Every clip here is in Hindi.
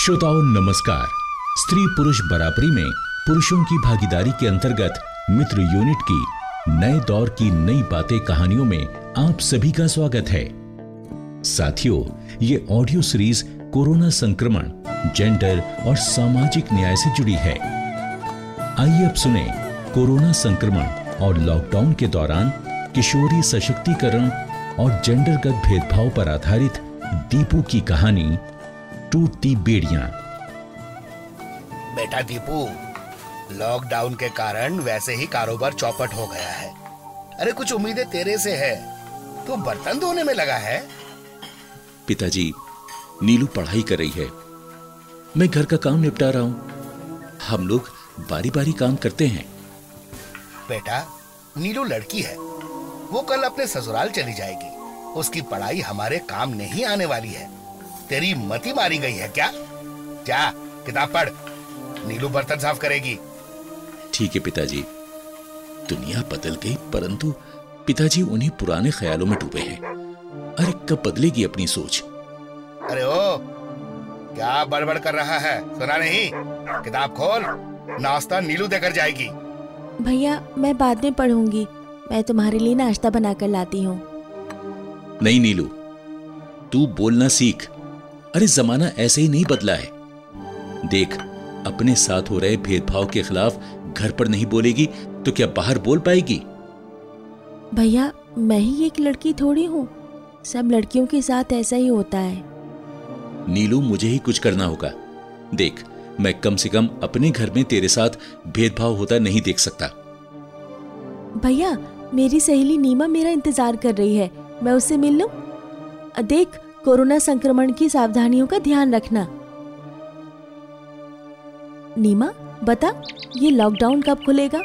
श्रोताओं, नमस्कार। स्त्री पुरुष बराबरी में पुरुषों की भागीदारी के अंतर्गत मित्र यूनिट की नए दौर की नई बातें कहानियों में आप सभी का स्वागत है। साथियों, ये ऑडियो सीरीज़ कोरोना संक्रमण जेंडर और सामाजिक न्याय से जुड़ी है। आइए अब सुने कोरोना संक्रमण और लॉकडाउन के दौरान किशोरी सशक्तिकरण और जेंडरगत भेदभाव पर आधारित दीपू की कहानी टूटती बेड़ियाँ। बेटा दीपू लॉकडाउन के कारण वैसे ही कारोबार चौपट हो गया है। अरे कुछ उम्मीदें तेरे से है। तू बर्तन धोने में लगा है? पिताजी नीलू पढ़ाई कर रही है। मैं घर का काम निपटा रहा हूँ। हम लोग बारी बारी काम करते हैं। बेटा नीलू लड़की है। वो कल अपने ससुराल चली जाएगी। उसकी पढ़ाई हमारे काम नहीं आने वाली है। तेरी मती मारी गई है क्या? जा किताब पढ़। नीलू बर्तन साफ़ करेगी। ठीक है पिताजी। दुनिया बदल गई परंतु पिताजी उन्हीं पुराने ख्यालों में डूबे हैं। अरे कब बदलेगी अपनी सोच? अरे ओ क्या बड़बड़ कर रहा है? सुना नहीं? किताब खोल नाश्ता नीलू देकर जाएगी। भैया मैं बाद में पढ़ूँगी। मैं तुम्हारे लिए नाश्ता बनाकर लाती हूँ। नहीं नीलू तू बोलना सीख। अरे जमाना ऐसे ही नहीं बदला है। देख अपने साथ हो रहे भेदभाव के खिलाफ घर पर नहीं बोलेगी तो क्या बाहर बोल पाएगी? भैया मैं ही एक लड़की थोड़ी हूँ। सब लड़कियों के साथ ऐसा ही होता है। नीलू मुझे ही कुछ करना होगा। देख मैं कम से कम अपने घर में तेरे साथ भेदभाव होता नहीं देख सकता। भैया मेरी सहेली नीमा मेरा इंतज़ार कर रही है। मैं उससे मिल लूँ? देख कोरोना संक्रमण की सावधानियों का ध्यान रखना। नीमा, बता, ये लॉकडाउन कब खुलेगा?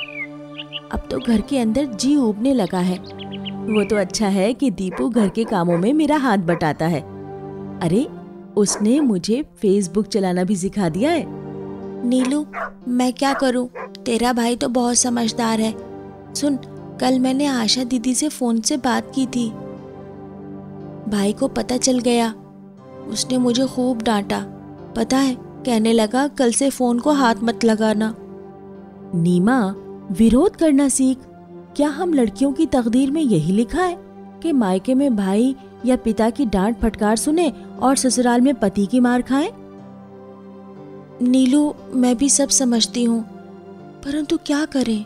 अब तो घर के अंदर जी उबने लगा है। वो तो अच्छा है कि दीपू घर के कामों में मेरा हाथ बटाता है। अरे, उसने मुझे फेसबुक चलाना भी सिखा दिया है। नीलू, मैं क्या करूँ? तेरा भाई तो बहुत समझदार है। सुन, कल मैंने आशा दीदी से फ़ोन से बात की थी। भाई को पता चल गया। उसने मुझे खूब डांटा। पता है, कहने लगा, कल से फ़ोन को हाथ मत लगाना। नीमा, विरोध करना सीख। क्या हम लड़कियों की तकदीर में यही लिखा है कि मायके में भाई या पिता की डांट फटकार सुने और ससुराल में पति की मार खाएँ? नीलू, मैं भी सब समझती हूँ, परंतु क्या करें?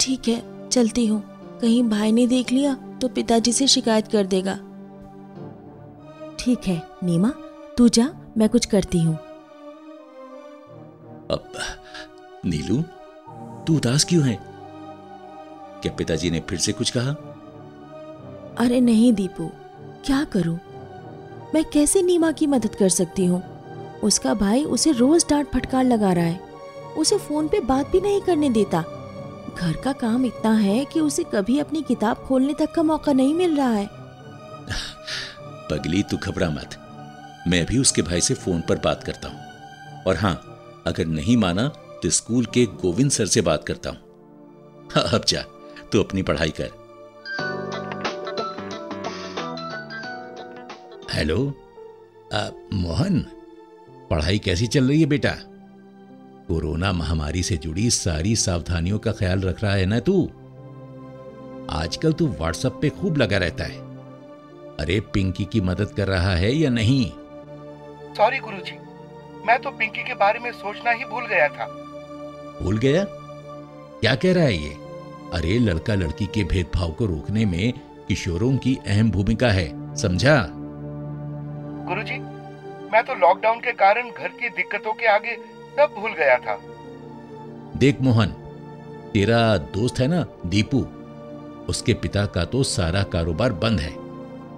ठीक है, चलती हूँ। कहीं भाई ने देख लिया। तो पिताजी से शिकायत कर देगा। ठीक है नीमा तू जा मैं कुछ करती हूँ। अब नीलू तू उदास क्यों है? क्या पिताजी ने फिर से कुछ कहा? अरे नहीं दीपू क्या करूँ? मैं कैसे नीमा की मदद कर सकती हूँ? उसका भाई उसे रोज डांट फटकार लगा रहा है। उसे फ़ोन पे बात भी नहीं करने देता। घर का काम इतना है कि उसे कभी अपनी किताब खोलने तक का मौका नहीं मिल रहा है। पगली तू घबरा मत। मैं भी उसके भाई से फ़ोन पर बात करता हूँ। और हाँ अगर नहीं माना तो स्कूल के गोविंद सर से बात करता हूँ। हाँ, अब जा तू अपनी पढ़ाई कर। हेलो? मोहन पढ़ाई कैसी चल रही है बेटा? कोरोना महामारी से जुड़ी सारी सावधानियों का ख्याल रख रहा है ना तू? आजकल तू व्हाट्सएप पे खूब लगा रहता है। अरे पिंकी की मदद कर रहा है या नहीं? सॉरी गुरुजी। मैं तो पिंकी के बारे में सोचना ही भूल गया था। भूल गया? क्या कह रहा है ये? अरे लड़का लड़की के भेदभाव को रोकने में किशोरों की अहम भूमिका है समझा? गुरुजी मैं तो लॉकडाउन के कारण घर की दिक्कतों के आगे सब भूल गया था। देख मोहन तेरा दोस्त है ना दीपू? उसके पिता का तो सारा कारोबार बंद है।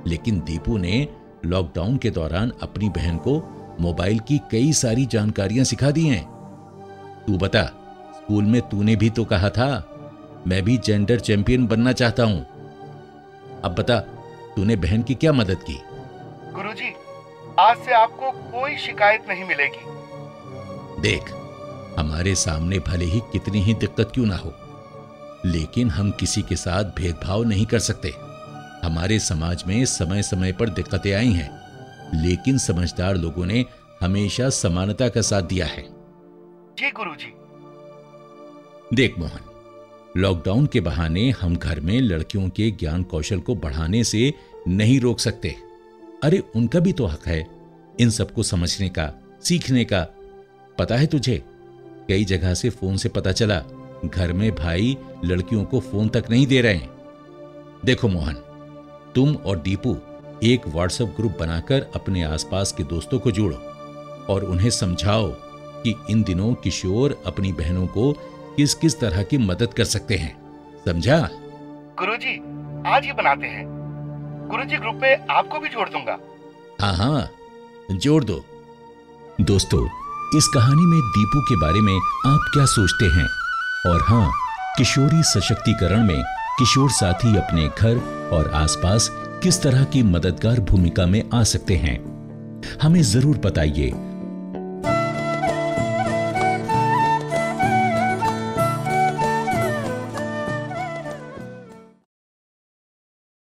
लेकिन दीपू ने लॉकडाउन के दौरान अपनी बहन को मोबाइल की कई सारी जानकारियाँ सिखा दी हैं। तू बता स्कूल में तूने भी तो कहा था मैं भी जेंडर चैंपियन बनना चाहता हूँ। अब बता तूने बहन की क्या मदद की? गुरुजी आज से आपको कोई शिकायत नहीं मिलेगी। देख हमारे सामने भले ही कितनी ही दिक्कत क्यों ना हो लेकिन हम किसी के साथ भेदभाव नहीं कर सकते। हमारे समाज में समय समय पर दिक्कतें आई हैं लेकिन समझदार लोगों ने हमेशा समानता का साथ दिया है। जी गुरुजी। देख मोहन लॉकडाउन के बहाने हम घर में लड़कियों के ज्ञान कौशल को बढ़ाने से नहीं रोक सकते। अरे उनका भी तो हक है इन सबको समझने का सीखने का पता है तुझे? कई जगह से फ़ोन से पता चला घर में भाई लड़कियों को फ़ोन तक नहीं दे रहे हैं। देखो मोहन तुम और दीपू एक व्हाट्सएप ग्रुप बनाकर अपने आसपास के दोस्तों को जोड़ो और उन्हें समझाओ कि इन दिनों किशोर अपनी बहनों को किस किस तरह की मदद कर सकते हैं। समझा? गुरुजी आज ही बनाते हैं। गुरुजी ग्रुप में आपको भी जोड़ दूँगा। हाँ हाँ जोड़ दो। दोस्तों इस कहानी में दीपू के बारे में आप क्या सोचते हैं? और हाँ किशोरी सशक्तिकरण में किशोर साथी अपने घर और आसपास किस तरह की मददगार भूमिका में आ सकते हैं? हमें ज़रूर बताइए